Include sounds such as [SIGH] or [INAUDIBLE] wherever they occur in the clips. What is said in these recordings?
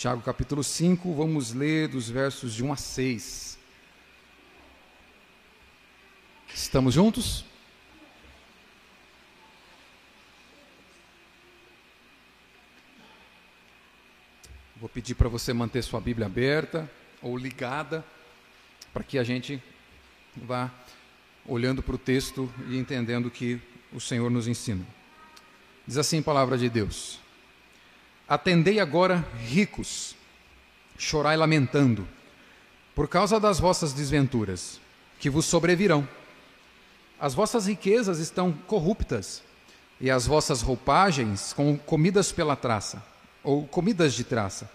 Tiago capítulo 5, vamos ler dos versos de 1 a 6. Estamos juntos? Vou pedir para você manter sua Bíblia aberta ou ligada, para que a gente vá olhando para o texto e entendendo o que o Senhor nos ensina. Diz assim a palavra de Deus: Atendei agora, ricos, chorai lamentando, por causa das vossas desventuras, que vos sobrevirão. As vossas riquezas estão corruptas, e as vossas roupagens com comidas pela traça ou comidas de traça.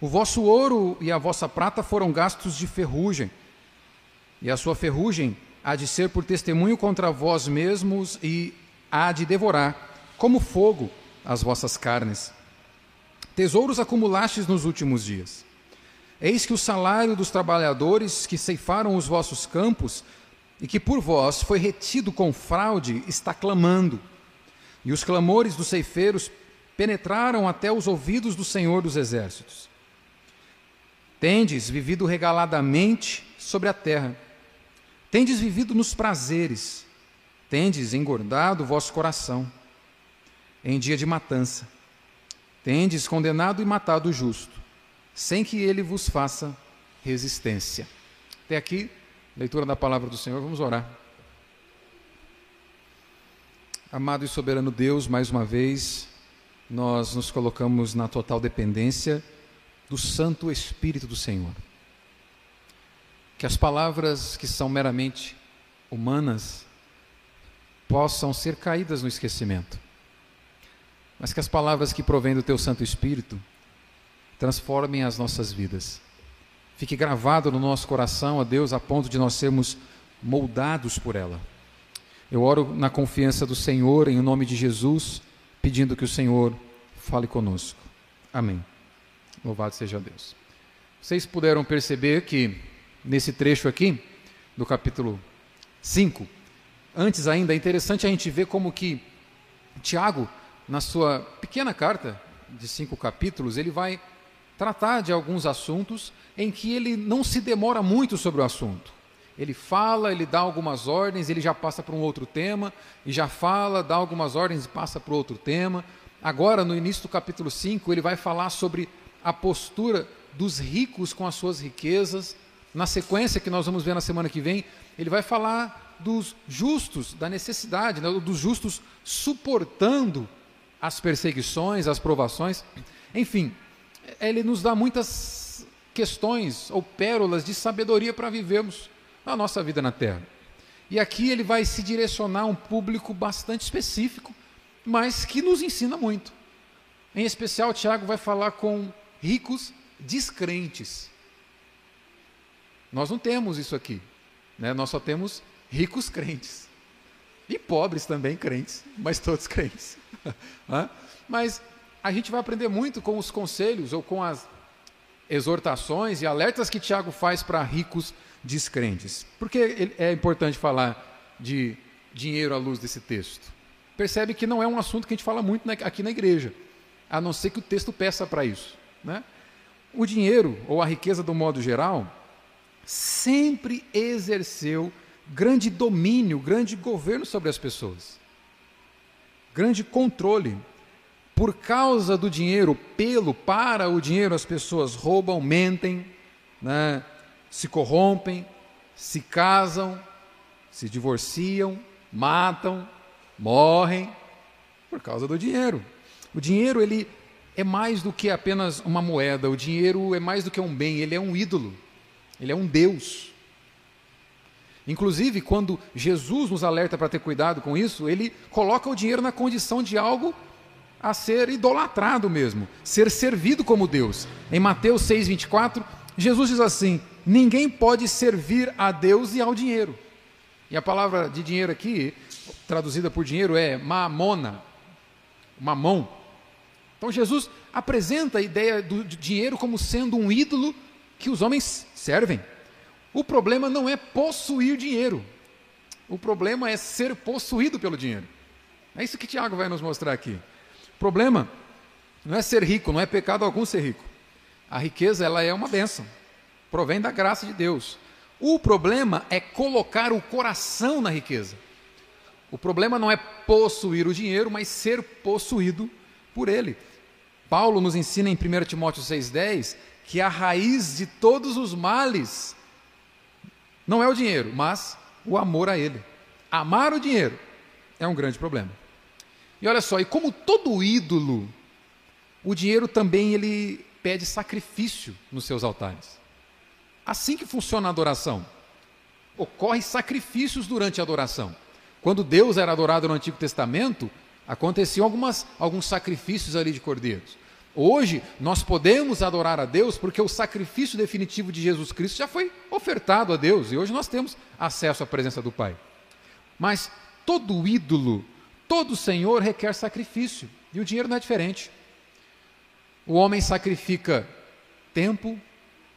O vosso ouro e a vossa prata foram gastos de ferrugem, e a sua ferrugem há de ser por testemunho contra vós mesmos e há de devorar, como fogo, as vossas carnes. Tesouros acumulastes nos últimos dias. Eis que o salário dos trabalhadores que ceifaram os vossos campos e que por vós foi retido com fraude está clamando. E os clamores dos ceifeiros penetraram até os ouvidos do Senhor dos Exércitos. Tendes vivido regaladamente sobre a terra, tendes vivido nos prazeres, tendes engordado o vosso coração em dia de matança, tendes condenado e matado o justo, sem que ele vos faça resistência. Até aqui, leitura da palavra do Senhor, vamos orar. Amado e soberano Deus, mais uma vez, nós nos colocamos na total dependência do Santo Espírito do Senhor. Que as palavras que são meramente humanas possam ser caídas no esquecimento, mas que as palavras que provêm do Teu Santo Espírito transformem as nossas vidas. Fique gravado no nosso coração, a Deus, a ponto de nós sermos moldados por ela. Eu oro na confiança do Senhor, em nome de Jesus pedindo que o Senhor fale conosco. Amém. Louvado seja Deus. Vocês puderam perceber que nesse trecho aqui, do capítulo 5, antes ainda é interessante a gente ver como que Tiago, na sua pequena carta de cinco capítulos, ele vai tratar de alguns assuntos em que ele não se demora muito sobre o assunto. Ele fala, ele dá algumas ordens, ele já passa para um outro tema, e já fala, dá algumas ordens e passa para outro tema. Agora, no início do capítulo 5, ele vai falar sobre a postura dos ricos com as suas riquezas. Na sequência, que nós vamos ver na semana que vem, ele vai falar dos justos, da necessidade, né, dos justos suportando as perseguições, as provações. Enfim, ele nos dá muitas questões ou pérolas de sabedoria para vivermos na nossa vida na Terra. E aqui ele vai se direcionar a um público bastante específico, mas que nos ensina muito. Em especial, Tiago vai falar com ricos descrentes. Nós não temos isso aqui, né? nós só temos ricos crentes. E pobres também crentes, mas todos crentes. [LAUGHS] mas a gente vai aprender muito com os conselhos ou com as exortações e alertas que Tiago faz para ricos descrentes. Por que é importante falar de dinheiro à luz desse texto? Percebe que não é um assunto que a gente fala muito aqui na igreja, a não ser que o texto peça para isso. Né? O dinheiro, ou a riqueza do modo geral, sempre exerceu grande domínio, grande governo sobre as pessoas, grande controle. Por causa do dinheiro, pelo, para o dinheiro, as pessoas roubam, mentem, né? se corrompem, se casam, se divorciam, matam, morrem por causa do dinheiro. O dinheiro ele é mais do que apenas uma moeda, o dinheiro é mais do que um bem, ele é um ídolo. Ele é um deus. Inclusive, quando Jesus nos alerta para ter cuidado com isso, ele coloca o dinheiro na condição de algo a ser idolatrado mesmo, ser servido como Deus. Em Mateus 6:24, Jesus diz assim: Ninguém pode servir a Deus e ao dinheiro. E a palavra de dinheiro aqui, traduzida por dinheiro, é mamona, mamão. Então Jesus apresenta a ideia do dinheiro como sendo um ídolo que os homens servem. O problema não é possuir dinheiro, o problema é ser possuído pelo dinheiro. É isso que Tiago vai nos mostrar aqui. O problema não é ser rico, não é pecado algum ser rico. A riqueza ela é uma bênção, provém da graça de Deus. O problema é colocar o coração na riqueza. O problema não é possuir o dinheiro, mas ser possuído por ele. Paulo nos ensina em 1 Timóteo 6,10 que a raiz de todos os males não é o dinheiro, mas o amor a ele. Amar o dinheiro é um grande problema. E olha só, e como todo ídolo, o dinheiro também ele pede sacrifício nos seus altares. Assim que funciona a adoração. Ocorrem sacrifícios durante a adoração. Quando Deus era adorado no Antigo Testamento, aconteciam algumas, alguns sacrifícios ali de cordeiros. Hoje, nós podemos adorar a Deus porque o sacrifício definitivo de Jesus Cristo já foi ofertado a Deus e hoje nós temos acesso à presença do Pai. Mas todo ídolo, todo Senhor requer sacrifício e o dinheiro não é diferente. O homem sacrifica tempo,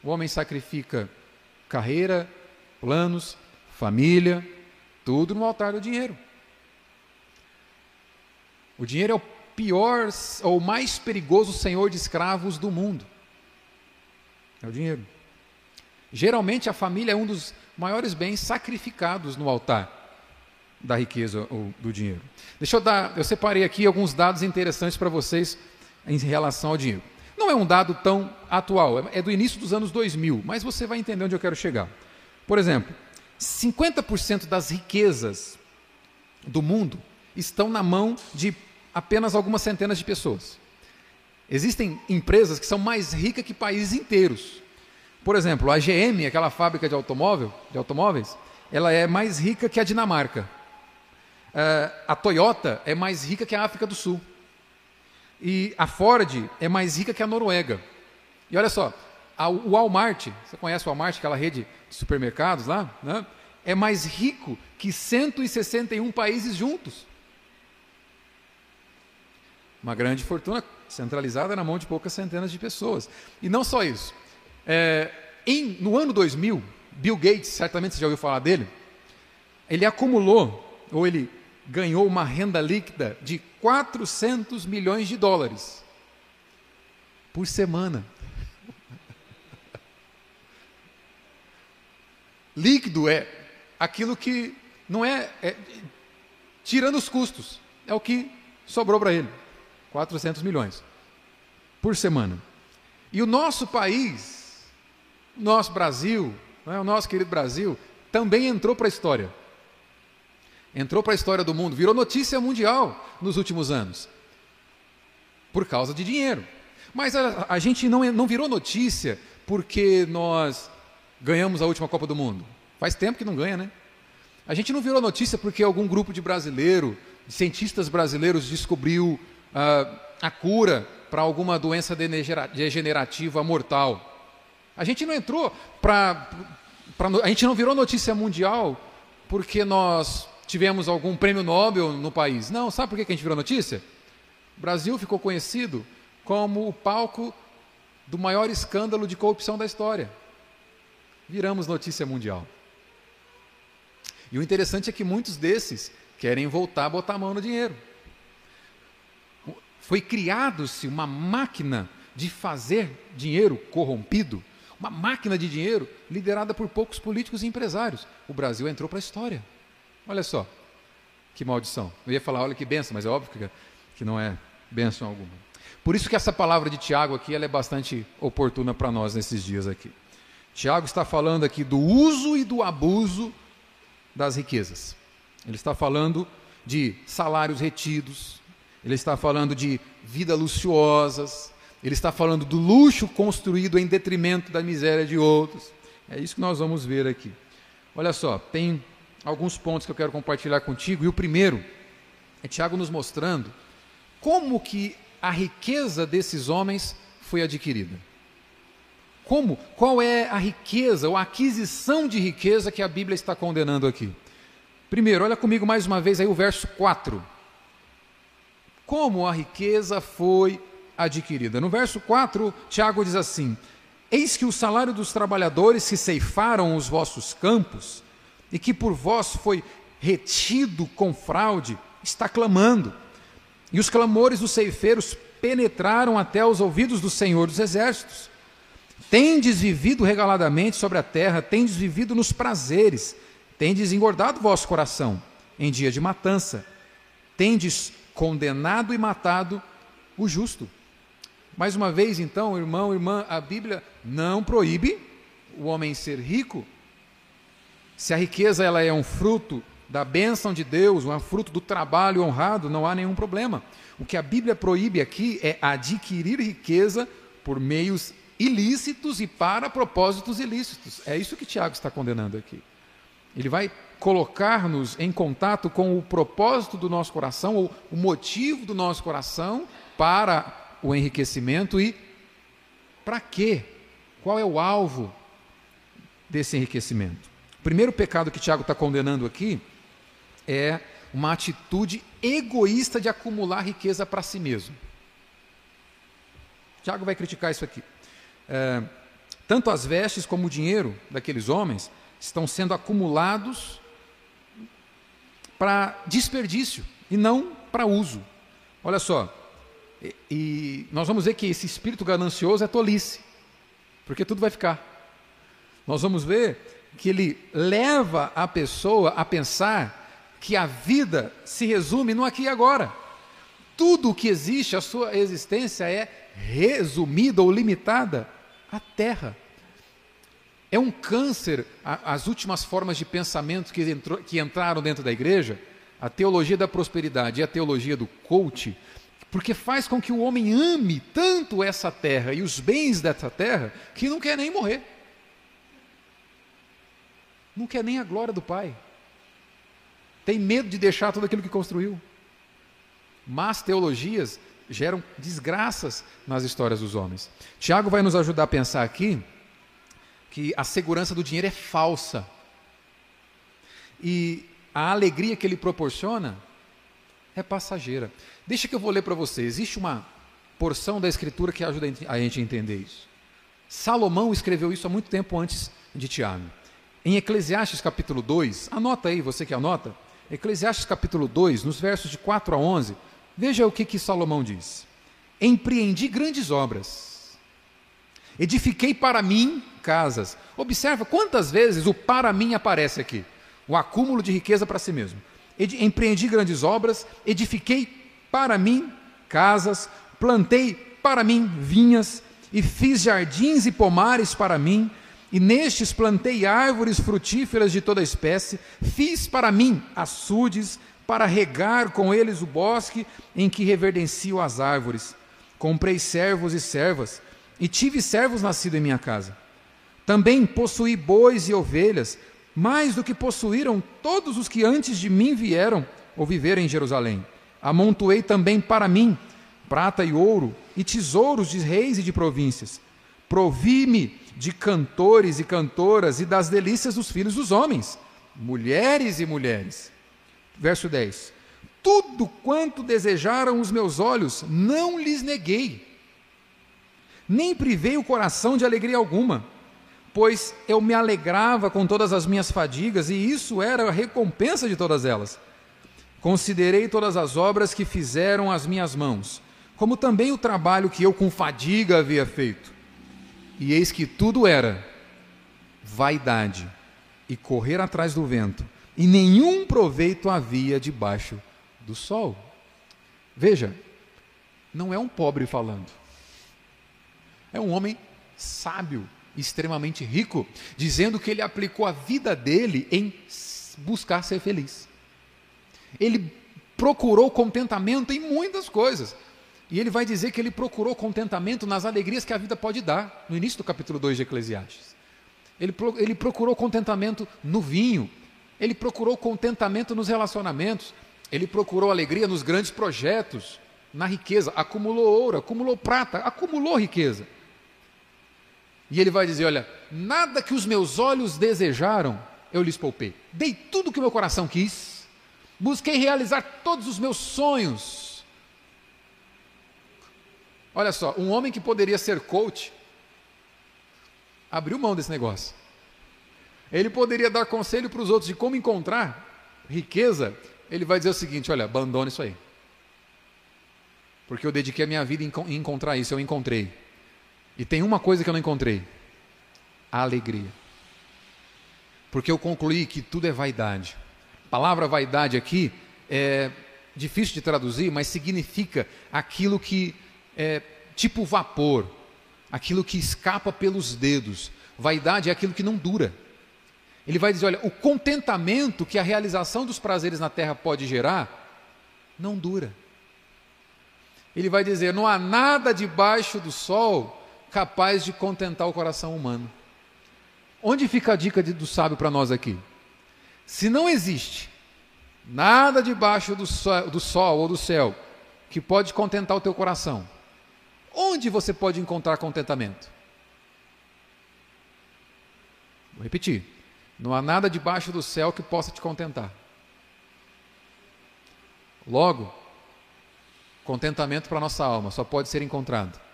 o homem sacrifica carreira, planos, família, tudo no altar do dinheiro. O dinheiro é o pior ou mais perigoso senhor de escravos do mundo. É o dinheiro. Geralmente a família é um dos maiores bens sacrificados no altar da riqueza ou do dinheiro. Deixa eu dar, eu separei aqui alguns dados interessantes para vocês em relação ao dinheiro. Não é um dado tão atual, é do início dos anos 2000, mas você vai entender onde eu quero chegar. Por exemplo, 50% das riquezas do mundo estão na mão de apenas algumas centenas de pessoas. Existem empresas que são mais ricas que países inteiros. Por exemplo, a GM, aquela fábrica de automóvel, de automóveis, ela é mais rica que a Dinamarca. Uh, a Toyota é mais rica que a África do Sul. E a Ford é mais rica que a Noruega. E olha só, a, o Walmart, você conhece o Walmart, aquela rede de supermercados lá? Né? É mais rico que 161 países juntos. Uma grande fortuna centralizada na mão de poucas centenas de pessoas. E não só isso. É, em, no ano 2000, Bill Gates, certamente você já ouviu falar dele, ele acumulou, ou ele ganhou uma renda líquida de 400 milhões de dólares por semana. [LAUGHS] Líquido é aquilo que não é, é tirando os custos, é o que sobrou para ele. 400 milhões por semana. E o nosso país, nosso Brasil, é? o nosso querido Brasil, também entrou para a história. Entrou para a história do mundo, virou notícia mundial nos últimos anos. Por causa de dinheiro. Mas a, a gente não, não virou notícia porque nós ganhamos a última Copa do Mundo. Faz tempo que não ganha, né? A gente não virou notícia porque algum grupo de brasileiro, de cientistas brasileiros, descobriu uh, a cura para alguma doença degenerativa mortal. A gente não entrou para. A gente não virou notícia mundial porque nós tivemos algum prêmio Nobel no país. Não, sabe por que a gente virou notícia? O Brasil ficou conhecido como o palco do maior escândalo de corrupção da história. Viramos notícia mundial. E o interessante é que muitos desses querem voltar a botar a mão no dinheiro. Foi criado-se uma máquina de fazer dinheiro corrompido, uma máquina de dinheiro liderada por poucos políticos e empresários. O Brasil entrou para a história. Olha só, que maldição. Eu ia falar, olha que benção, mas é óbvio que, não é benção alguma. Por isso que essa palavra de Tiago aqui ela é bastante oportuna para nós nesses dias aqui. Tiago está falando aqui do uso e do abuso das riquezas. Ele está falando de salários retidos, ele está falando de vida luxuosas, ele está falando do luxo construído em detrimento da miséria de outros. É isso que nós vamos ver aqui. Olha só, tem alguns pontos que eu quero compartilhar contigo, e o primeiro é Tiago nos mostrando como que a riqueza desses homens foi adquirida. Como? Qual é a riqueza ou a aquisição de riqueza que a Bíblia está condenando aqui? Primeiro, olha comigo mais uma vez aí o verso 4 como a riqueza foi adquirida. No verso 4, Tiago diz assim: Eis que o salário dos trabalhadores que ceifaram os vossos campos e que por vós foi retido com fraude, está clamando. E os clamores dos ceifeiros penetraram até os ouvidos do Senhor dos Exércitos. Tendes vivido regaladamente sobre a terra, tendes vivido nos prazeres, tendes engordado vosso coração em dia de matança, tendes condenado e matado o justo. Mais uma vez, então, irmão, irmã, a Bíblia não proíbe o homem ser rico. Se a riqueza ela é um fruto da bênção de Deus, um fruto do trabalho honrado, não há nenhum problema. O que a Bíblia proíbe aqui é adquirir riqueza por meios ilícitos e para propósitos ilícitos. É isso que Tiago está condenando aqui. Ele vai colocar-nos em contato com o propósito do nosso coração, ou o motivo do nosso coração para o enriquecimento e para quê? Qual é o alvo desse enriquecimento? O primeiro pecado que Tiago está condenando aqui é uma atitude egoísta de acumular riqueza para si mesmo. Tiago vai criticar isso aqui. É, tanto as vestes como o dinheiro daqueles homens estão sendo acumulados para desperdício e não para uso. Olha só, e, e, nós vamos ver que esse espírito ganancioso é tolice, porque tudo vai ficar. Nós vamos ver que ele leva a pessoa a pensar que a vida se resume no aqui e agora. Tudo o que existe, a sua existência é resumida ou limitada à terra. É um câncer as últimas formas de pensamento que, entrou, que entraram dentro da igreja, a teologia da prosperidade e a teologia do coach, porque faz com que o homem ame tanto essa terra e os bens dessa terra que não quer nem morrer. Não quer nem a glória do Pai. Tem medo de deixar tudo aquilo que construiu. Más teologias geram desgraças nas histórias dos homens. Tiago vai nos ajudar a pensar aqui que a segurança do dinheiro é falsa. E a alegria que ele proporciona é passageira. Deixa que eu vou ler para você. Existe uma porção da escritura que ajuda a gente a entender isso. Salomão escreveu isso há muito tempo antes de Tiago. Em Eclesiastes capítulo 2, anota aí, você que anota, Eclesiastes capítulo 2, nos versos de 4 a 11, veja o que, que Salomão diz. Empreendi grandes obras, edifiquei para mim casas. Observa quantas vezes o para mim aparece aqui. O acúmulo de riqueza para si mesmo. Empreendi grandes obras, edifiquei para mim casas, plantei para mim vinhas, e fiz jardins e pomares para mim, e nestes plantei árvores frutíferas de toda espécie, fiz para mim açudes, para regar com eles o bosque em que reverdencio as árvores. Comprei servos e servas, e tive servos nascidos em minha casa. Também possuí bois e ovelhas, mais do que possuíram todos os que antes de mim vieram ou viveram em Jerusalém. Amontoei também para mim prata e ouro e tesouros de reis e de províncias. Provi-me de cantores e cantoras e das delícias dos filhos dos homens, mulheres e mulheres. Verso 10: Tudo quanto desejaram os meus olhos, não lhes neguei, nem privei o coração de alegria alguma pois eu me alegrava com todas as minhas fadigas, e isso era a recompensa de todas elas. Considerei todas as obras que fizeram as minhas mãos, como também o trabalho que eu com fadiga havia feito. E eis que tudo era vaidade e correr atrás do vento, e nenhum proveito havia debaixo do sol. Veja, não é um pobre falando, é um homem sábio extremamente rico, dizendo que ele aplicou a vida dele em buscar ser feliz. Ele procurou contentamento em muitas coisas. E ele vai dizer que ele procurou contentamento nas alegrias que a vida pode dar, no início do capítulo 2 de Eclesiastes. Ele, ele procurou contentamento no vinho, ele procurou contentamento nos relacionamentos, ele procurou alegria nos grandes projetos, na riqueza, acumulou ouro, acumulou prata, acumulou riqueza. E ele vai dizer: Olha, nada que os meus olhos desejaram, eu lhes poupei. Dei tudo que o meu coração quis, busquei realizar todos os meus sonhos. Olha só, um homem que poderia ser coach, abriu mão desse negócio. Ele poderia dar conselho para os outros de como encontrar riqueza. Ele vai dizer o seguinte: olha, abandone isso aí. Porque eu dediquei a minha vida em encontrar isso, eu encontrei. E tem uma coisa que eu não encontrei: a alegria. Porque eu concluí que tudo é vaidade. A palavra vaidade aqui é difícil de traduzir, mas significa aquilo que é tipo vapor, aquilo que escapa pelos dedos. Vaidade é aquilo que não dura. Ele vai dizer: olha, o contentamento que a realização dos prazeres na terra pode gerar, não dura. Ele vai dizer: não há nada debaixo do sol capaz de contentar o coração humano. Onde fica a dica do sábio para nós aqui? Se não existe nada debaixo do sol, do sol ou do céu que pode contentar o teu coração, onde você pode encontrar contentamento? Vou repetir: não há nada debaixo do céu que possa te contentar. Logo, contentamento para a nossa alma só pode ser encontrado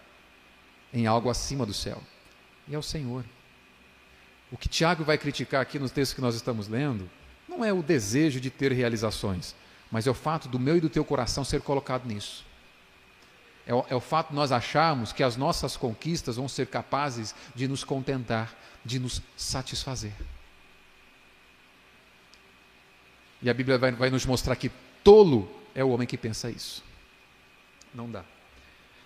em algo acima do céu e é o Senhor. O que Tiago vai criticar aqui nos textos que nós estamos lendo não é o desejo de ter realizações, mas é o fato do meu e do teu coração ser colocado nisso. É o, é o fato de nós acharmos que as nossas conquistas vão ser capazes de nos contentar, de nos satisfazer. E a Bíblia vai, vai nos mostrar que tolo é o homem que pensa isso. Não dá.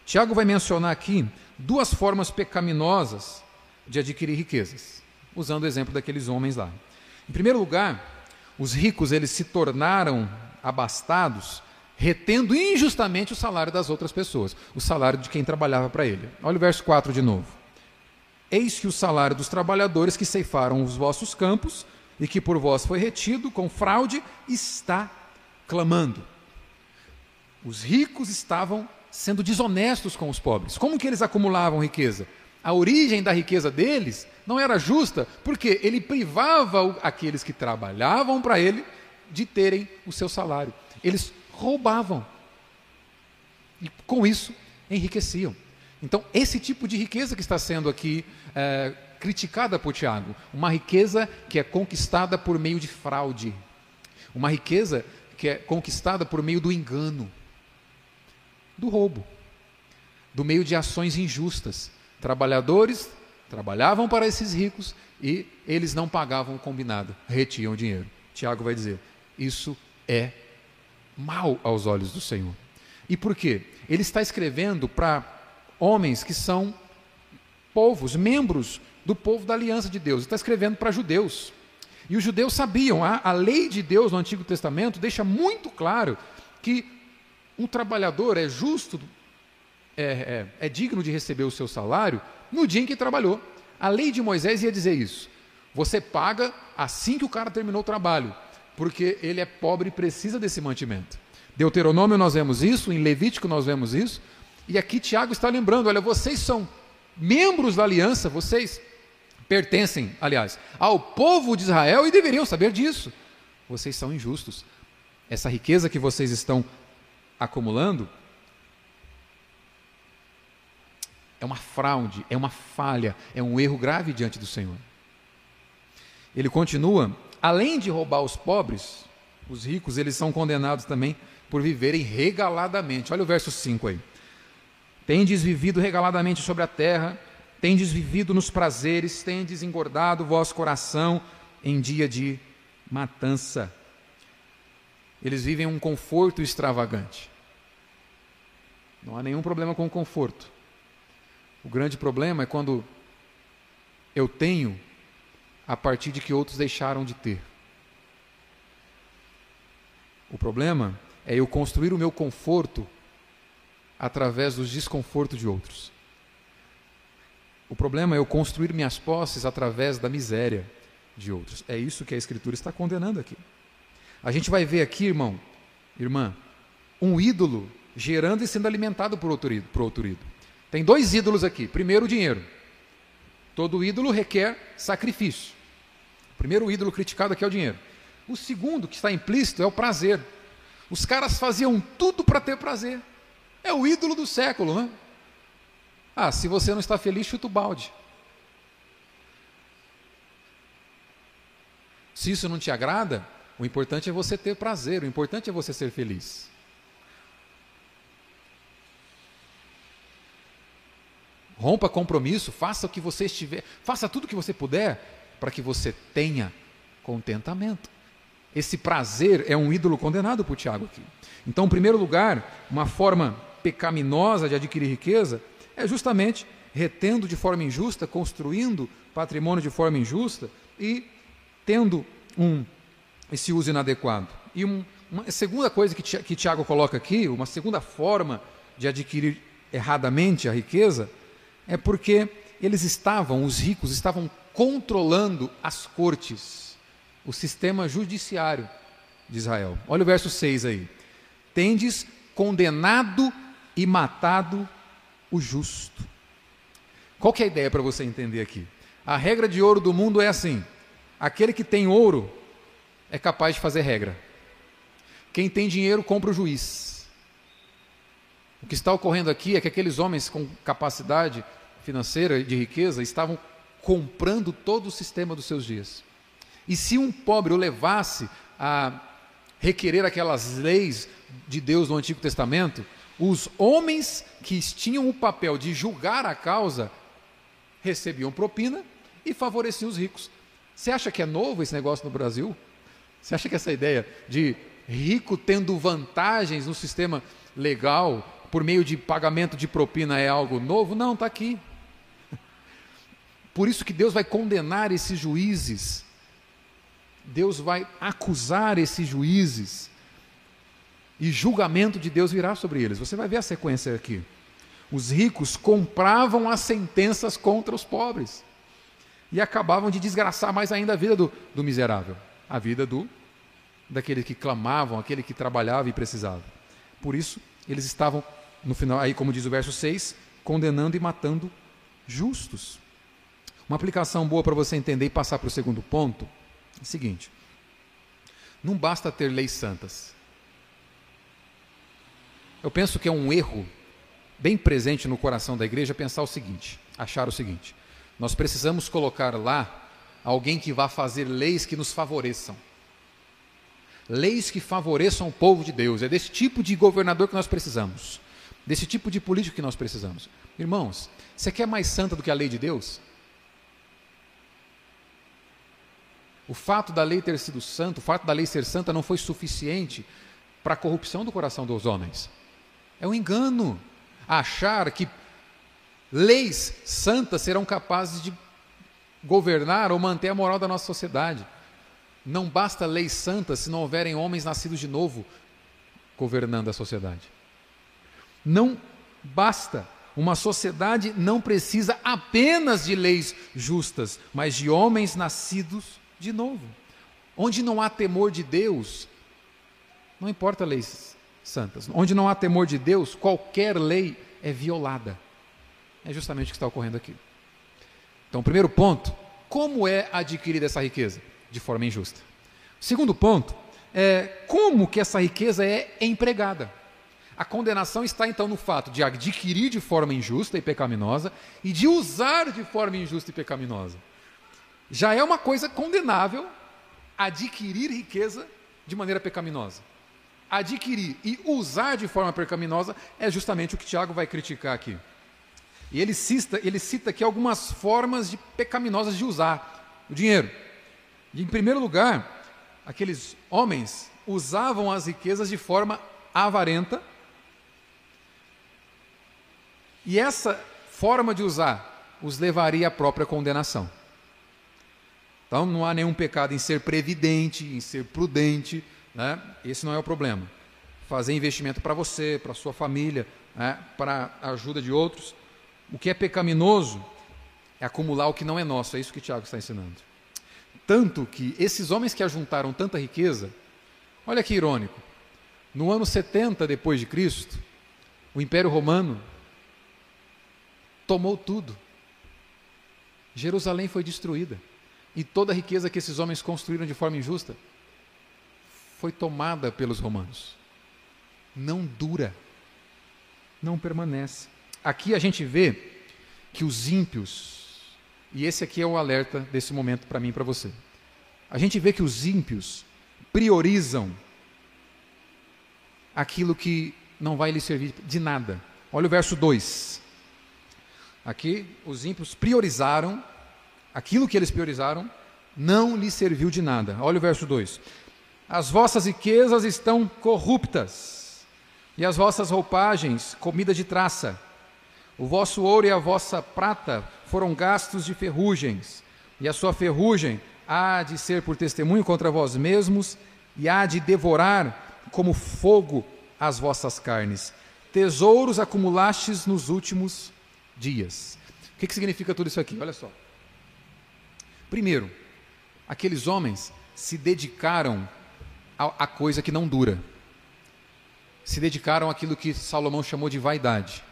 Tiago vai mencionar aqui duas formas pecaminosas de adquirir riquezas, usando o exemplo daqueles homens lá. Em primeiro lugar, os ricos eles se tornaram abastados retendo injustamente o salário das outras pessoas, o salário de quem trabalhava para ele. Olha o verso 4 de novo. Eis que o salário dos trabalhadores que ceifaram os vossos campos e que por vós foi retido com fraude está clamando. Os ricos estavam sendo desonestos com os pobres. Como que eles acumulavam riqueza? A origem da riqueza deles não era justa, porque ele privava aqueles que trabalhavam para ele de terem o seu salário. Eles roubavam. E com isso enriqueciam. Então, esse tipo de riqueza que está sendo aqui é, criticada por Tiago, uma riqueza que é conquistada por meio de fraude, uma riqueza que é conquistada por meio do engano, do roubo, do meio de ações injustas. Trabalhadores trabalhavam para esses ricos e eles não pagavam o combinado, retiam o dinheiro. Tiago vai dizer: isso é mal aos olhos do Senhor. E por quê? Ele está escrevendo para homens que são povos, membros do povo da aliança de Deus. Ele está escrevendo para judeus. E os judeus sabiam, a, a lei de Deus no Antigo Testamento deixa muito claro que um trabalhador é justo, é, é, é digno de receber o seu salário no dia em que trabalhou. A lei de Moisés ia dizer isso. Você paga assim que o cara terminou o trabalho porque ele é pobre e precisa desse mantimento. Deuteronômio nós vemos isso, em Levítico nós vemos isso, e aqui Tiago está lembrando: olha, vocês são membros da aliança, vocês pertencem, aliás, ao povo de Israel e deveriam saber disso. Vocês são injustos. Essa riqueza que vocês estão acumulando é uma fraude, é uma falha, é um erro grave diante do Senhor. Ele continua além de roubar os pobres, os ricos, eles são condenados também por viverem regaladamente. Olha o verso 5 aí. Tendes vivido regaladamente sobre a terra, tendes vivido nos prazeres, tendes engordado o vosso coração em dia de matança. Eles vivem um conforto extravagante. Não há nenhum problema com o conforto. O grande problema é quando eu tenho a partir de que outros deixaram de ter. O problema é eu construir o meu conforto através dos desconfortos de outros. O problema é eu construir minhas posses através da miséria de outros. É isso que a Escritura está condenando aqui. A gente vai ver aqui, irmão, irmã, um ídolo gerando e sendo alimentado por outro ídolo. Por outro ídolo. Tem dois ídolos aqui. Primeiro, o dinheiro. Todo ídolo requer sacrifício. O primeiro ídolo criticado aqui é o dinheiro. O segundo, que está implícito, é o prazer. Os caras faziam tudo para ter prazer. É o ídolo do século, né? Ah, se você não está feliz, chuta o balde. Se isso não te agrada, o importante é você ter prazer, o importante é você ser feliz. Rompa compromisso, faça o que você estiver, faça tudo o que você puder para que você tenha contentamento. Esse prazer é um ídolo condenado por Tiago aqui. Então, em primeiro lugar, uma forma pecaminosa de adquirir riqueza é justamente retendo de forma injusta, construindo patrimônio de forma injusta e tendo um esse uso inadequado. E um, uma segunda coisa que, que Tiago coloca aqui, uma segunda forma de adquirir erradamente a riqueza, é porque eles estavam, os ricos estavam controlando as cortes, o sistema judiciário de Israel. Olha o verso 6 aí. Tendes condenado e matado o justo. Qual que é a ideia para você entender aqui? A regra de ouro do mundo é assim: aquele que tem ouro é capaz de fazer regra. Quem tem dinheiro compra o juiz. O que está ocorrendo aqui é que aqueles homens com capacidade financeira de riqueza estavam comprando todo o sistema dos seus dias. E se um pobre o levasse a requerer aquelas leis de Deus no Antigo Testamento, os homens que tinham o papel de julgar a causa recebiam propina e favoreciam os ricos. Você acha que é novo esse negócio no Brasil? Você acha que essa ideia de rico tendo vantagens no sistema legal por meio de pagamento de propina é algo novo? Não, está aqui. Por isso que Deus vai condenar esses juízes. Deus vai acusar esses juízes. E julgamento de Deus virá sobre eles. Você vai ver a sequência aqui. Os ricos compravam as sentenças contra os pobres e acabavam de desgraçar mais ainda a vida do, do miserável, a vida do daqueles que clamavam, aquele que trabalhava e precisava. Por isso, eles estavam, no final, aí como diz o verso 6, condenando e matando justos. Uma aplicação boa para você entender e passar para o segundo ponto é o seguinte: não basta ter leis santas. Eu penso que é um erro bem presente no coração da igreja pensar o seguinte, achar o seguinte: nós precisamos colocar lá alguém que vá fazer leis que nos favoreçam leis que favoreçam o povo de Deus. É desse tipo de governador que nós precisamos, desse tipo de político que nós precisamos. Irmãos, você quer mais santa do que a lei de Deus? O fato da lei ter sido santa, o fato da lei ser santa não foi suficiente para a corrupção do coração dos homens. É um engano achar que leis santas serão capazes de governar ou manter a moral da nossa sociedade. Não basta leis santas se não houverem homens nascidos de novo governando a sociedade. Não basta. Uma sociedade não precisa apenas de leis justas, mas de homens nascidos de novo. Onde não há temor de Deus, não importa leis santas. Onde não há temor de Deus, qualquer lei é violada. É justamente o que está ocorrendo aqui. Então, primeiro ponto: como é adquirida essa riqueza? De forma injusta. Segundo ponto é como que essa riqueza é empregada. A condenação está então no fato de adquirir de forma injusta e pecaminosa e de usar de forma injusta e pecaminosa. Já é uma coisa condenável adquirir riqueza de maneira pecaminosa. Adquirir e usar de forma pecaminosa é justamente o que Tiago vai criticar aqui. E ele cita, ele cita aqui algumas formas de pecaminosas de usar o dinheiro. E, em primeiro lugar, aqueles homens usavam as riquezas de forma avarenta. E essa forma de usar os levaria à própria condenação. Então não há nenhum pecado em ser previdente, em ser prudente, né? esse não é o problema. Fazer investimento para você, para sua família, né? para a ajuda de outros. O que é pecaminoso é acumular o que não é nosso, é isso que Tiago está ensinando. Tanto que esses homens que ajuntaram tanta riqueza, olha que irônico, no ano 70 depois de Cristo, o Império Romano tomou tudo. Jerusalém foi destruída. E toda a riqueza que esses homens construíram de forma injusta foi tomada pelos romanos. Não dura, não permanece. Aqui a gente vê que os ímpios e esse aqui é o alerta desse momento para mim e para você. A gente vê que os ímpios priorizam aquilo que não vai lhe servir de nada. Olha o verso 2. Aqui, os ímpios priorizaram, aquilo que eles priorizaram, não lhes serviu de nada. Olha o verso 2: As vossas riquezas estão corruptas, e as vossas roupagens, comida de traça. O vosso ouro e a vossa prata foram gastos de ferrugens, e a sua ferrugem há de ser por testemunho contra vós mesmos, e há de devorar como fogo as vossas carnes. Tesouros acumulastes nos últimos dias. O que, que significa tudo isso aqui? Olha só. Primeiro, aqueles homens se dedicaram a coisa que não dura. Se dedicaram àquilo que Salomão chamou de vaidade,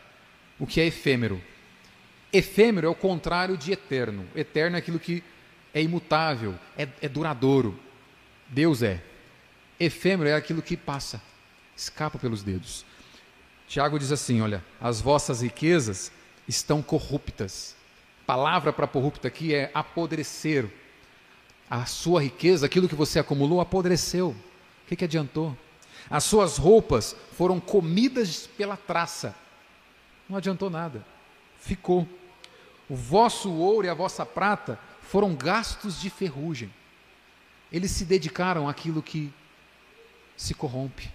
o que é efêmero. Efêmero é o contrário de eterno. Eterno é aquilo que é imutável, é, é duradouro. Deus é. Efêmero é aquilo que passa, escapa pelos dedos. Tiago diz assim: olha, as vossas riquezas estão corruptas. Palavra para corrupta aqui é apodrecer. A sua riqueza, aquilo que você acumulou, apodreceu. O que, que adiantou? As suas roupas foram comidas pela traça. Não adiantou nada. Ficou. O vosso ouro e a vossa prata foram gastos de ferrugem. Eles se dedicaram àquilo que se corrompe.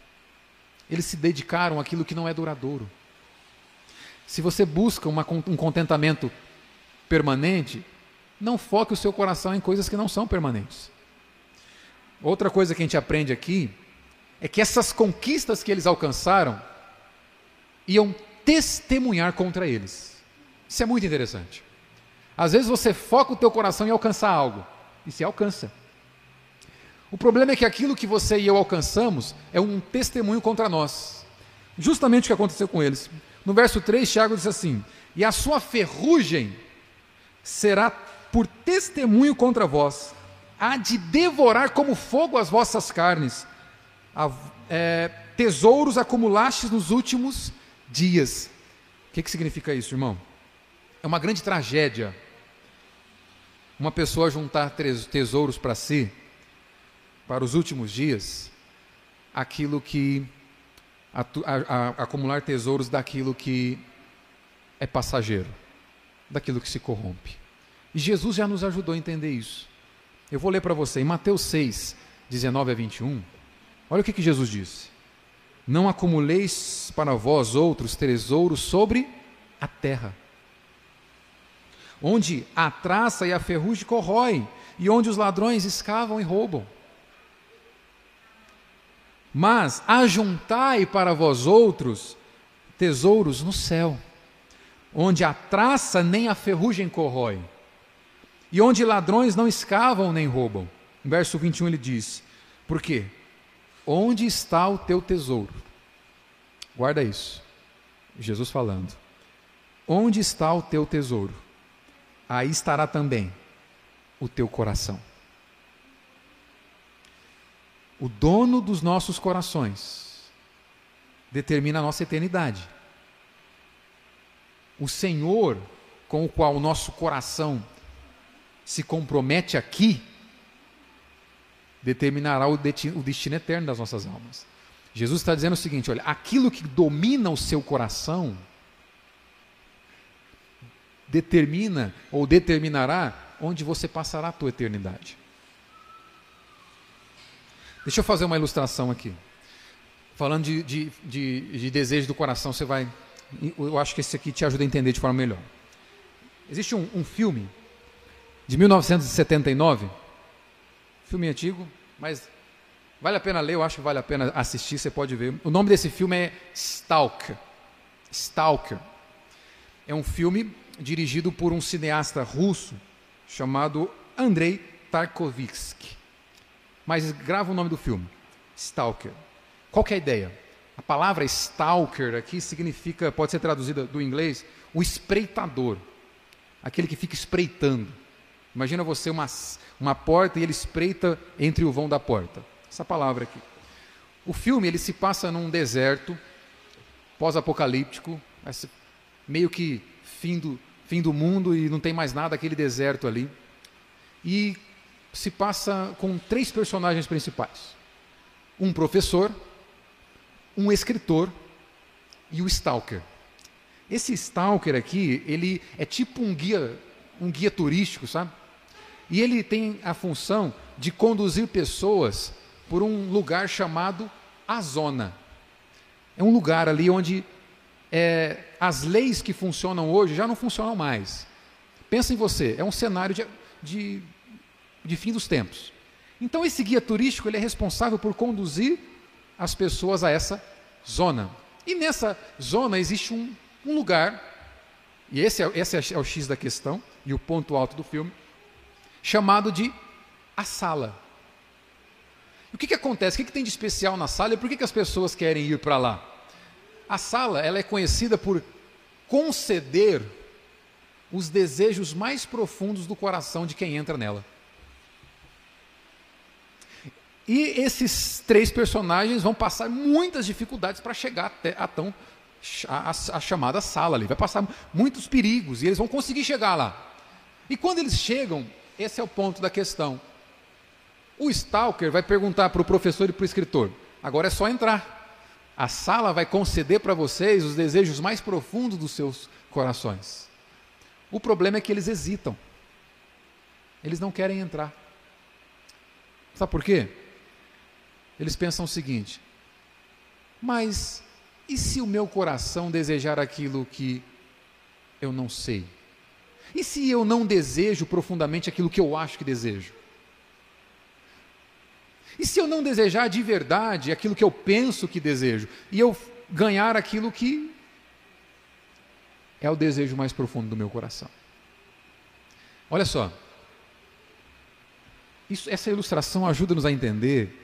Eles se dedicaram àquilo que não é duradouro. Se você busca uma, um contentamento permanente, não foque o seu coração em coisas que não são permanentes. Outra coisa que a gente aprende aqui é que essas conquistas que eles alcançaram iam testemunhar contra eles. Isso é muito interessante. Às vezes você foca o teu coração em alcançar algo e se alcança. O problema é que aquilo que você e eu alcançamos é um testemunho contra nós. Justamente o que aconteceu com eles. No verso 3, Tiago diz assim: E a sua ferrugem será por testemunho contra vós, há de devorar como fogo as vossas carnes. A, é, tesouros acumulastes nos últimos dias. O que, que significa isso, irmão? É uma grande tragédia uma pessoa juntar tesouros para si, para os últimos dias, aquilo que a, a, acumular tesouros daquilo que é passageiro, daquilo que se corrompe. E Jesus já nos ajudou a entender isso. Eu vou ler para você em Mateus 6, 19 a 21. Olha o que, que Jesus disse: Não acumuleis para vós outros tesouros sobre a terra, onde a traça e a ferrugem corroem, e onde os ladrões escavam e roubam. Mas ajuntai para vós outros tesouros no céu, onde a traça nem a ferrugem corrói, e onde ladrões não escavam nem roubam. No verso 21 ele diz: Por quê? Onde está o teu tesouro? Guarda isso. Jesus falando. Onde está o teu tesouro? Aí estará também o teu coração. O dono dos nossos corações determina a nossa eternidade. O Senhor com o qual o nosso coração se compromete aqui determinará o destino eterno das nossas almas. Jesus está dizendo o seguinte: olha, aquilo que domina o seu coração determina ou determinará onde você passará a tua eternidade. Deixa eu fazer uma ilustração aqui. Falando de, de, de, de desejo do coração, você vai. Eu acho que esse aqui te ajuda a entender de forma melhor. Existe um, um filme de 1979, filme antigo, mas vale a pena ler, eu acho que vale a pena assistir, você pode ver. O nome desse filme é Stalker. Stalker. É um filme dirigido por um cineasta russo chamado Andrei Tarkovsky. Mas grava o nome do filme: Stalker. Qual é a ideia? A palavra stalker aqui significa, pode ser traduzida do inglês, o espreitador, aquele que fica espreitando. Imagina você uma, uma porta e ele espreita entre o vão da porta. Essa palavra aqui. O filme ele se passa num deserto pós-apocalíptico, meio que fim do, fim do mundo e não tem mais nada, aquele deserto ali. E se passa com três personagens principais: um professor, um escritor e o stalker. Esse stalker aqui, ele é tipo um guia, um guia turístico, sabe? E ele tem a função de conduzir pessoas por um lugar chamado a zona. É um lugar ali onde é, as leis que funcionam hoje já não funcionam mais. Pensa em você, é um cenário de, de, de fim dos tempos. Então esse guia turístico ele é responsável por conduzir as pessoas a essa zona. E nessa zona existe um, um lugar, e esse é, esse é o X da questão, e o ponto alto do filme, chamado de a sala. O que, que acontece? O que, que tem de especial na sala e por que, que as pessoas querem ir para lá? A sala ela é conhecida por conceder os desejos mais profundos do coração de quem entra nela. E esses três personagens vão passar muitas dificuldades para chegar até a tão a, a, chamada sala ali. Vai passar muitos perigos e eles vão conseguir chegar lá. E quando eles chegam, esse é o ponto da questão. O stalker vai perguntar para o professor e para o escritor: agora é só entrar. A sala vai conceder para vocês os desejos mais profundos dos seus corações. O problema é que eles hesitam. Eles não querem entrar. Sabe por quê? Eles pensam o seguinte: mas e se o meu coração desejar aquilo que eu não sei? E se eu não desejo profundamente aquilo que eu acho que desejo? E se eu não desejar de verdade aquilo que eu penso que desejo, e eu ganhar aquilo que é o desejo mais profundo do meu coração? Olha só, isso, essa ilustração ajuda-nos a entender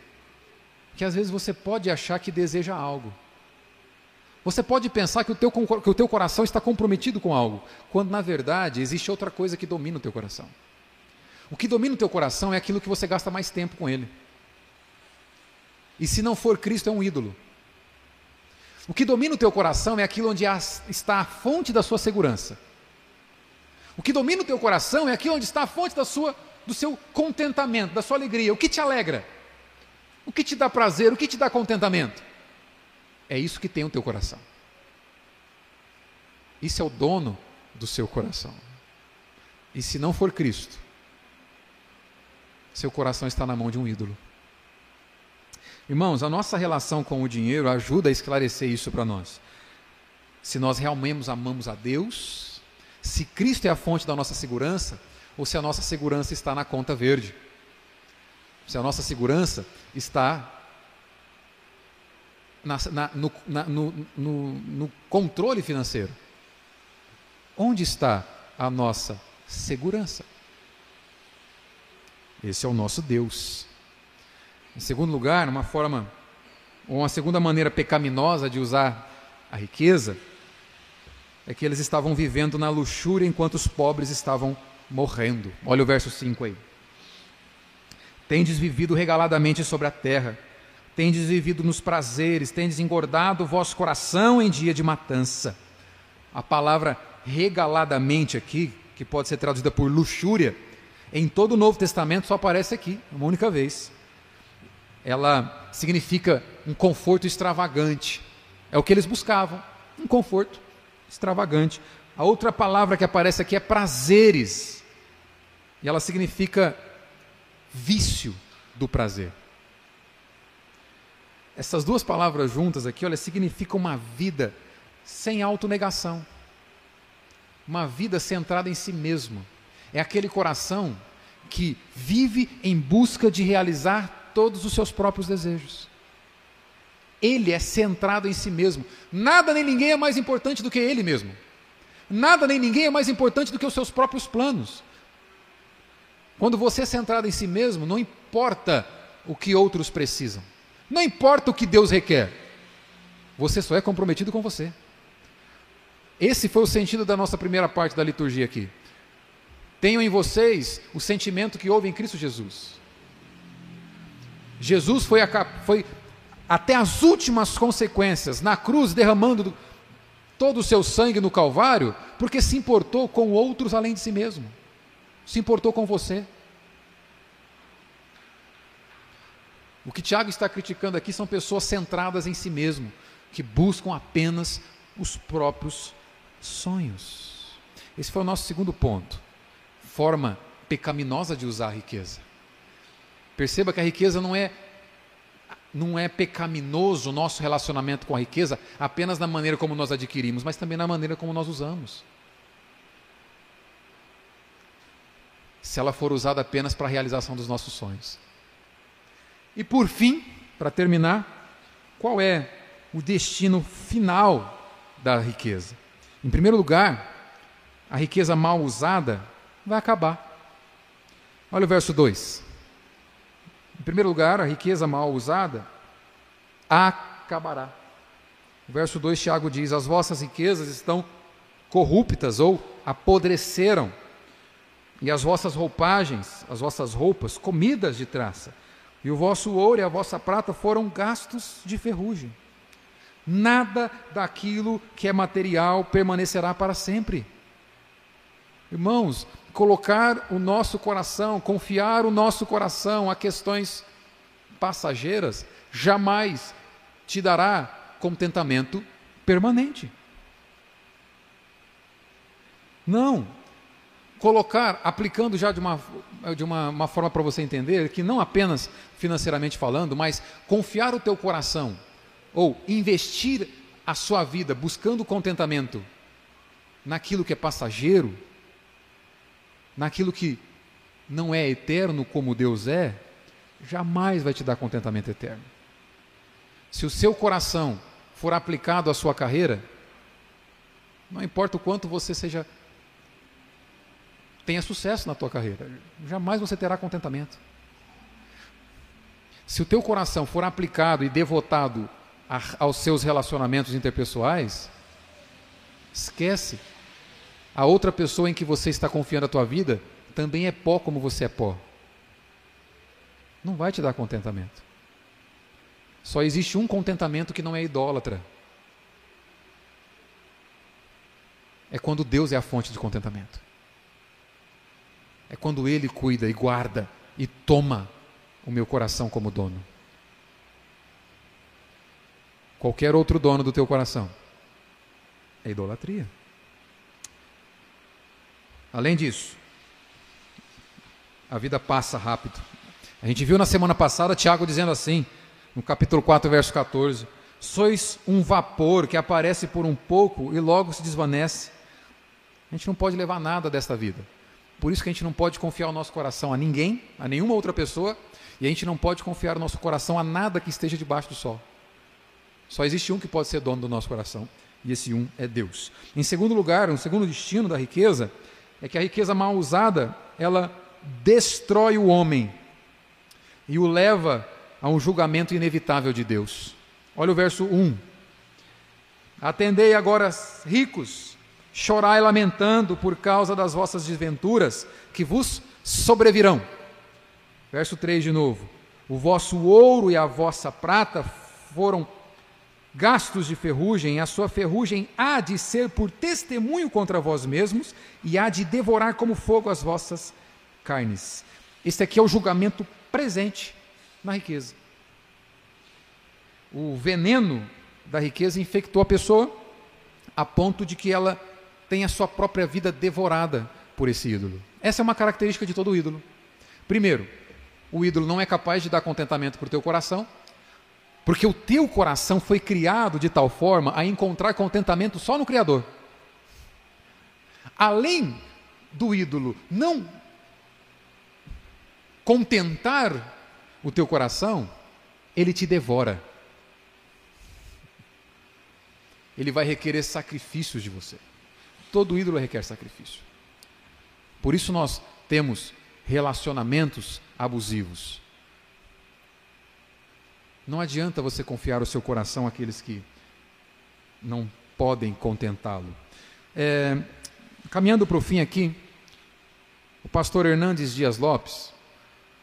que às vezes você pode achar que deseja algo. Você pode pensar que o, teu, que o teu coração está comprometido com algo, quando na verdade existe outra coisa que domina o teu coração. O que domina o teu coração é aquilo que você gasta mais tempo com ele. E se não for Cristo, é um ídolo. O que domina o teu coração é aquilo onde está a fonte da sua segurança. O que domina o teu coração é aquilo onde está a fonte da sua, do seu contentamento, da sua alegria. O que te alegra? O que te dá prazer? O que te dá contentamento? É isso que tem o teu coração. Isso é o dono do seu coração. E se não for Cristo, seu coração está na mão de um ídolo. Irmãos, a nossa relação com o dinheiro ajuda a esclarecer isso para nós. Se nós realmente amamos a Deus, se Cristo é a fonte da nossa segurança, ou se a nossa segurança está na conta verde. Se a nossa segurança está na, na, no, na, no, no, no controle financeiro. Onde está a nossa segurança? Esse é o nosso Deus. Em segundo lugar, uma forma, ou uma segunda maneira pecaminosa de usar a riqueza, é que eles estavam vivendo na luxúria enquanto os pobres estavam morrendo. Olha o verso 5 aí. Tendes vivido regaladamente sobre a terra, tendes vivido nos prazeres, tendes engordado o vosso coração em dia de matança. A palavra regaladamente aqui, que pode ser traduzida por luxúria, em todo o Novo Testamento só aparece aqui, uma única vez ela significa um conforto extravagante. É o que eles buscavam, um conforto extravagante. A outra palavra que aparece aqui é prazeres. E ela significa vício do prazer. Essas duas palavras juntas aqui, olha, significam uma vida sem autonegação. Uma vida centrada em si mesmo. É aquele coração que vive em busca de realizar todos os seus próprios desejos. Ele é centrado em si mesmo. Nada nem ninguém é mais importante do que ele mesmo. Nada nem ninguém é mais importante do que os seus próprios planos. Quando você é centrado em si mesmo, não importa o que outros precisam. Não importa o que Deus requer. Você só é comprometido com você. Esse foi o sentido da nossa primeira parte da liturgia aqui. Tenham em vocês o sentimento que houve em Cristo Jesus. Jesus foi, a, foi até as últimas consequências na cruz, derramando todo o seu sangue no Calvário, porque se importou com outros além de si mesmo, se importou com você. O que Tiago está criticando aqui são pessoas centradas em si mesmo, que buscam apenas os próprios sonhos. Esse foi o nosso segundo ponto. Forma pecaminosa de usar a riqueza. Perceba que a riqueza não é não é pecaminoso o nosso relacionamento com a riqueza apenas na maneira como nós adquirimos, mas também na maneira como nós usamos. Se ela for usada apenas para a realização dos nossos sonhos. E por fim, para terminar, qual é o destino final da riqueza? Em primeiro lugar, a riqueza mal usada vai acabar. Olha o verso 2. Em primeiro lugar, a riqueza mal usada acabará. O verso 2, Tiago diz: As vossas riquezas estão corruptas ou apodreceram, e as vossas roupagens, as vossas roupas, comidas de traça, e o vosso ouro e a vossa prata foram gastos de ferrugem. Nada daquilo que é material permanecerá para sempre. Irmãos, colocar o nosso coração, confiar o nosso coração a questões passageiras, jamais te dará contentamento permanente. Não. Colocar, aplicando já de uma, de uma, uma forma para você entender, que não apenas financeiramente falando, mas confiar o teu coração, ou investir a sua vida buscando contentamento naquilo que é passageiro, naquilo que não é eterno como Deus é, jamais vai te dar contentamento eterno. Se o seu coração for aplicado à sua carreira, não importa o quanto você seja tenha sucesso na tua carreira, jamais você terá contentamento. Se o teu coração for aplicado e devotado a, aos seus relacionamentos interpessoais, esquece a outra pessoa em que você está confiando a tua vida também é pó como você é pó. Não vai te dar contentamento. Só existe um contentamento que não é idólatra. É quando Deus é a fonte de contentamento. É quando Ele cuida e guarda e toma o meu coração como dono. Qualquer outro dono do teu coração é idolatria. Além disso, a vida passa rápido. A gente viu na semana passada Tiago dizendo assim, no capítulo 4, verso 14: Sois um vapor que aparece por um pouco e logo se desvanece. A gente não pode levar nada desta vida. Por isso que a gente não pode confiar o nosso coração a ninguém, a nenhuma outra pessoa, e a gente não pode confiar o nosso coração a nada que esteja debaixo do sol. Só existe um que pode ser dono do nosso coração, e esse um é Deus. Em segundo lugar, um segundo destino da riqueza é que a riqueza mal usada, ela destrói o homem e o leva a um julgamento inevitável de Deus. Olha o verso 1. Atendei agora, ricos, chorai lamentando por causa das vossas desventuras que vos sobrevirão. Verso 3 de novo. O vosso ouro e a vossa prata foram gastos de ferrugem, a sua ferrugem há de ser por testemunho contra vós mesmos e há de devorar como fogo as vossas carnes. Este aqui é o julgamento presente na riqueza. O veneno da riqueza infectou a pessoa a ponto de que ela tenha sua própria vida devorada por esse ídolo. Essa é uma característica de todo ídolo. Primeiro, o ídolo não é capaz de dar contentamento para o teu coração, porque o teu coração foi criado de tal forma a encontrar contentamento só no Criador. Além do ídolo não contentar o teu coração, ele te devora. Ele vai requerer sacrifícios de você. Todo ídolo requer sacrifício. Por isso nós temos relacionamentos abusivos. Não adianta você confiar o seu coração àqueles que não podem contentá-lo. É, caminhando para o fim aqui, o pastor Hernandes Dias Lopes,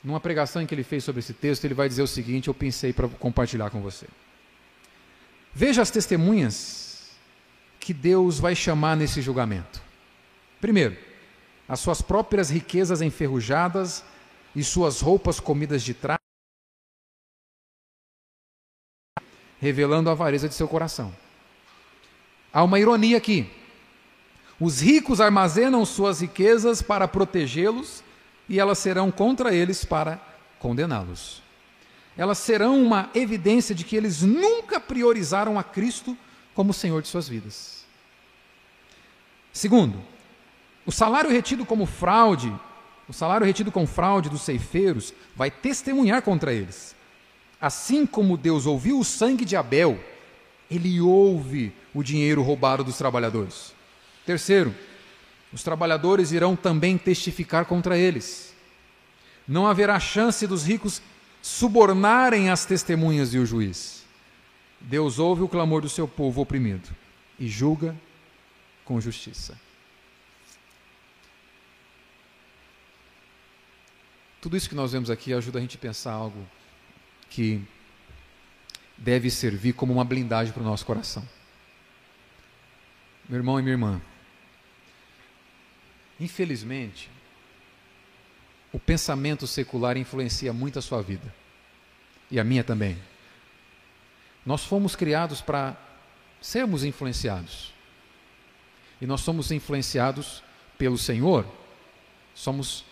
numa pregação em que ele fez sobre esse texto, ele vai dizer o seguinte: eu pensei para compartilhar com você. Veja as testemunhas que Deus vai chamar nesse julgamento. Primeiro, as suas próprias riquezas enferrujadas e suas roupas comidas de trás. revelando a avareza de seu coração. Há uma ironia aqui. Os ricos armazenam suas riquezas para protegê-los e elas serão contra eles para condená-los. Elas serão uma evidência de que eles nunca priorizaram a Cristo como Senhor de suas vidas. Segundo, o salário retido como fraude, o salário retido com fraude dos ceifeiros, vai testemunhar contra eles. Assim como Deus ouviu o sangue de Abel, ele ouve o dinheiro roubado dos trabalhadores. Terceiro, os trabalhadores irão também testificar contra eles. Não haverá chance dos ricos subornarem as testemunhas e o juiz. Deus ouve o clamor do seu povo oprimido e julga com justiça. Tudo isso que nós vemos aqui ajuda a gente a pensar algo que deve servir como uma blindagem para o nosso coração. Meu irmão e minha irmã, infelizmente, o pensamento secular influencia muito a sua vida e a minha também. Nós fomos criados para sermos influenciados. E nós somos influenciados pelo Senhor. Somos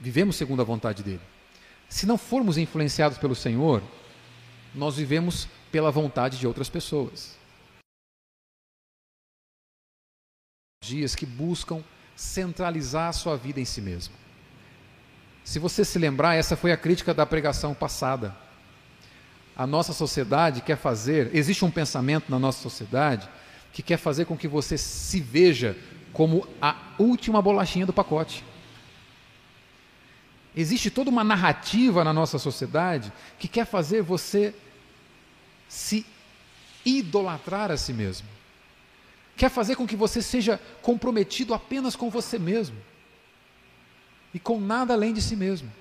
vivemos segundo a vontade dele. Se não formos influenciados pelo Senhor, nós vivemos pela vontade de outras pessoas. Dias que buscam centralizar a sua vida em si mesmo. Se você se lembrar, essa foi a crítica da pregação passada. A nossa sociedade quer fazer, existe um pensamento na nossa sociedade que quer fazer com que você se veja como a última bolachinha do pacote. Existe toda uma narrativa na nossa sociedade que quer fazer você se idolatrar a si mesmo. Quer fazer com que você seja comprometido apenas com você mesmo e com nada além de si mesmo.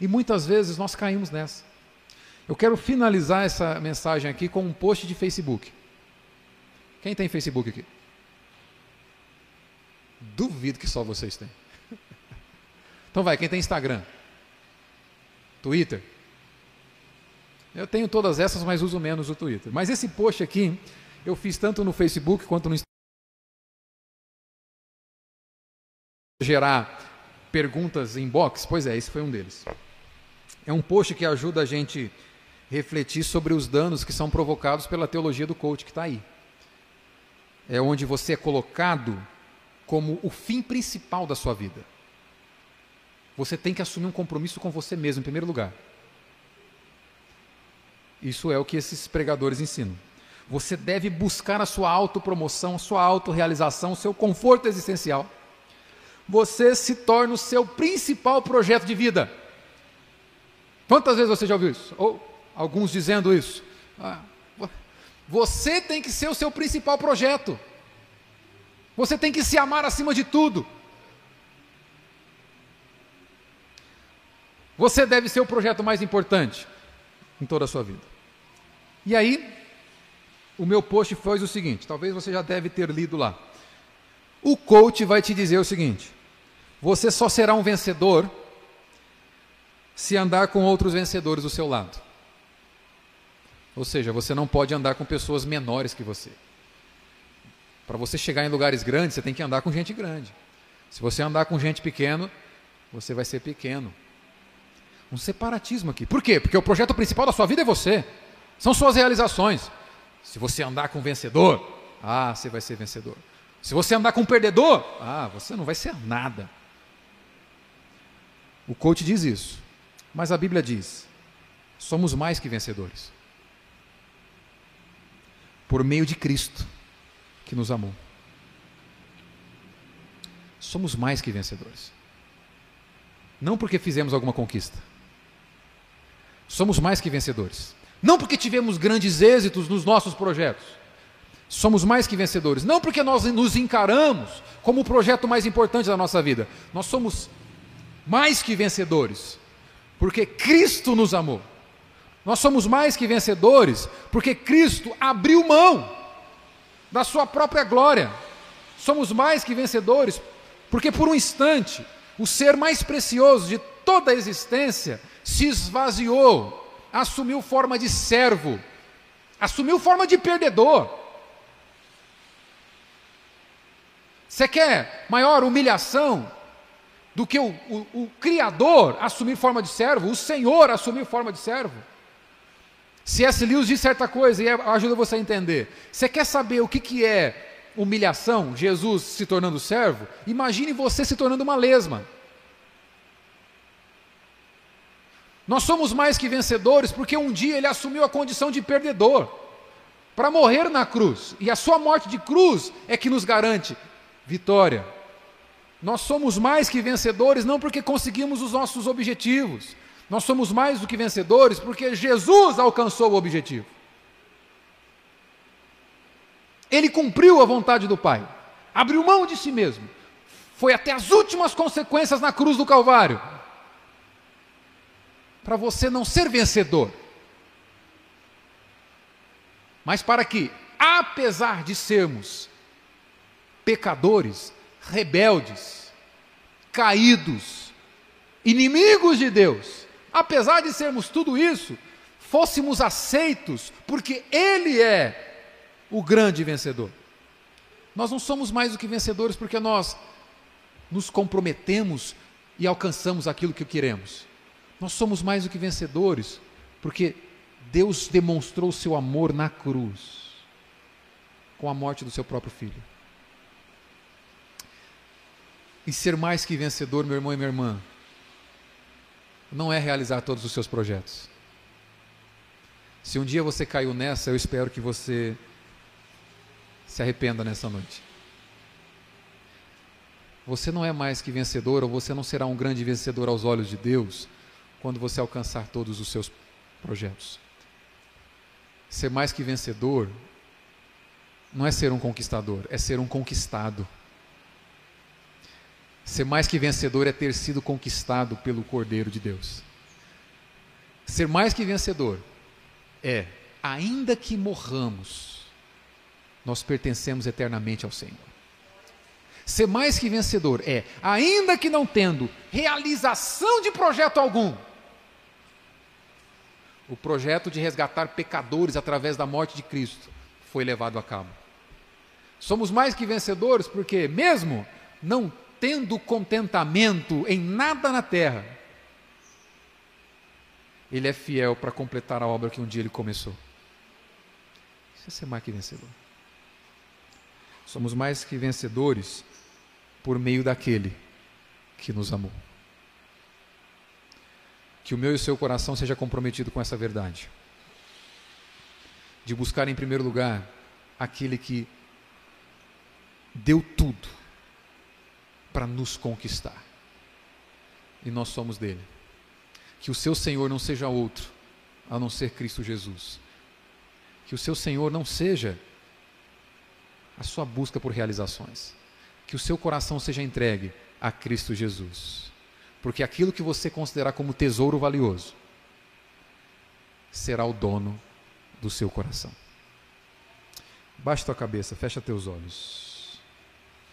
E muitas vezes nós caímos nessa. Eu quero finalizar essa mensagem aqui com um post de Facebook. Quem tem Facebook aqui? Duvido que só vocês têm. [LAUGHS] Então vai, quem tem Instagram? Twitter? Eu tenho todas essas, mas uso menos o Twitter. Mas esse post aqui, eu fiz tanto no Facebook quanto no Instagram. Gerar perguntas em box? Pois é, esse foi um deles. É um post que ajuda a gente refletir sobre os danos que são provocados pela teologia do coach que está aí. É onde você é colocado como o fim principal da sua vida. Você tem que assumir um compromisso com você mesmo, em primeiro lugar. Isso é o que esses pregadores ensinam. Você deve buscar a sua autopromoção, a sua autorrealização, o seu conforto existencial. Você se torna o seu principal projeto de vida. Quantas vezes você já ouviu isso? Ou alguns dizendo isso? Ah, você tem que ser o seu principal projeto. Você tem que se amar acima de tudo. Você deve ser o projeto mais importante em toda a sua vida. E aí, o meu post foi o seguinte: talvez você já deve ter lido lá. O coach vai te dizer o seguinte: você só será um vencedor se andar com outros vencedores do seu lado. Ou seja, você não pode andar com pessoas menores que você. Para você chegar em lugares grandes, você tem que andar com gente grande. Se você andar com gente pequeno, você vai ser pequeno. Um separatismo aqui. Por quê? Porque o projeto principal da sua vida é você. São suas realizações. Se você andar com vencedor, ah, você vai ser vencedor. Se você andar com perdedor, ah, você não vai ser nada. O coach diz isso. Mas a Bíblia diz: somos mais que vencedores. Por meio de Cristo, que nos amou. Somos mais que vencedores. Não porque fizemos alguma conquista. Somos mais que vencedores. Não porque tivemos grandes êxitos nos nossos projetos. Somos mais que vencedores. Não porque nós nos encaramos como o projeto mais importante da nossa vida. Nós somos mais que vencedores porque Cristo nos amou. Nós somos mais que vencedores, porque Cristo abriu mão da sua própria glória. Somos mais que vencedores, porque por um instante o ser mais precioso de toda a existência se esvaziou, assumiu forma de servo, assumiu forma de perdedor. Você quer maior humilhação do que o, o, o, Criador assumir forma de servo, o Senhor assumir forma de servo? C.S. Lewis diz certa coisa e é, ajuda você a entender. Você quer saber o que, que é humilhação, Jesus se tornando servo? Imagine você se tornando uma lesma. Nós somos mais que vencedores porque um dia ele assumiu a condição de perdedor para morrer na cruz. E a sua morte de cruz é que nos garante vitória. Nós somos mais que vencedores não porque conseguimos os nossos objetivos. Nós somos mais do que vencedores porque Jesus alcançou o objetivo. Ele cumpriu a vontade do Pai, abriu mão de si mesmo, foi até as últimas consequências na cruz do Calvário. Para você não ser vencedor, mas para que, apesar de sermos pecadores, rebeldes, caídos, inimigos de Deus, apesar de sermos tudo isso, fôssemos aceitos, porque Ele é o grande vencedor. Nós não somos mais do que vencedores porque nós nos comprometemos e alcançamos aquilo que queremos. Nós somos mais do que vencedores, porque Deus demonstrou o seu amor na cruz, com a morte do seu próprio filho. E ser mais que vencedor, meu irmão e minha irmã, não é realizar todos os seus projetos. Se um dia você caiu nessa, eu espero que você se arrependa nessa noite. Você não é mais que vencedor, ou você não será um grande vencedor aos olhos de Deus, quando você alcançar todos os seus projetos. Ser mais que vencedor não é ser um conquistador, é ser um conquistado. Ser mais que vencedor é ter sido conquistado pelo Cordeiro de Deus. Ser mais que vencedor é, ainda que morramos, nós pertencemos eternamente ao Senhor. Ser mais que vencedor é, ainda que não tendo realização de projeto algum, o projeto de resgatar pecadores através da morte de Cristo foi levado a cabo. Somos mais que vencedores porque, mesmo não tendo contentamento em nada na terra, Ele é fiel para completar a obra que um dia Ele começou. Isso é ser mais que vencedor. Somos mais que vencedores por meio daquele que nos amou. Que o meu e o seu coração seja comprometido com essa verdade. De buscar em primeiro lugar aquele que deu tudo para nos conquistar. E nós somos dele. Que o seu Senhor não seja outro a não ser Cristo Jesus. Que o seu Senhor não seja a sua busca por realizações. Que o seu coração seja entregue a Cristo Jesus. Porque aquilo que você considerar como tesouro valioso será o dono do seu coração. Baixe tua cabeça, fecha teus olhos.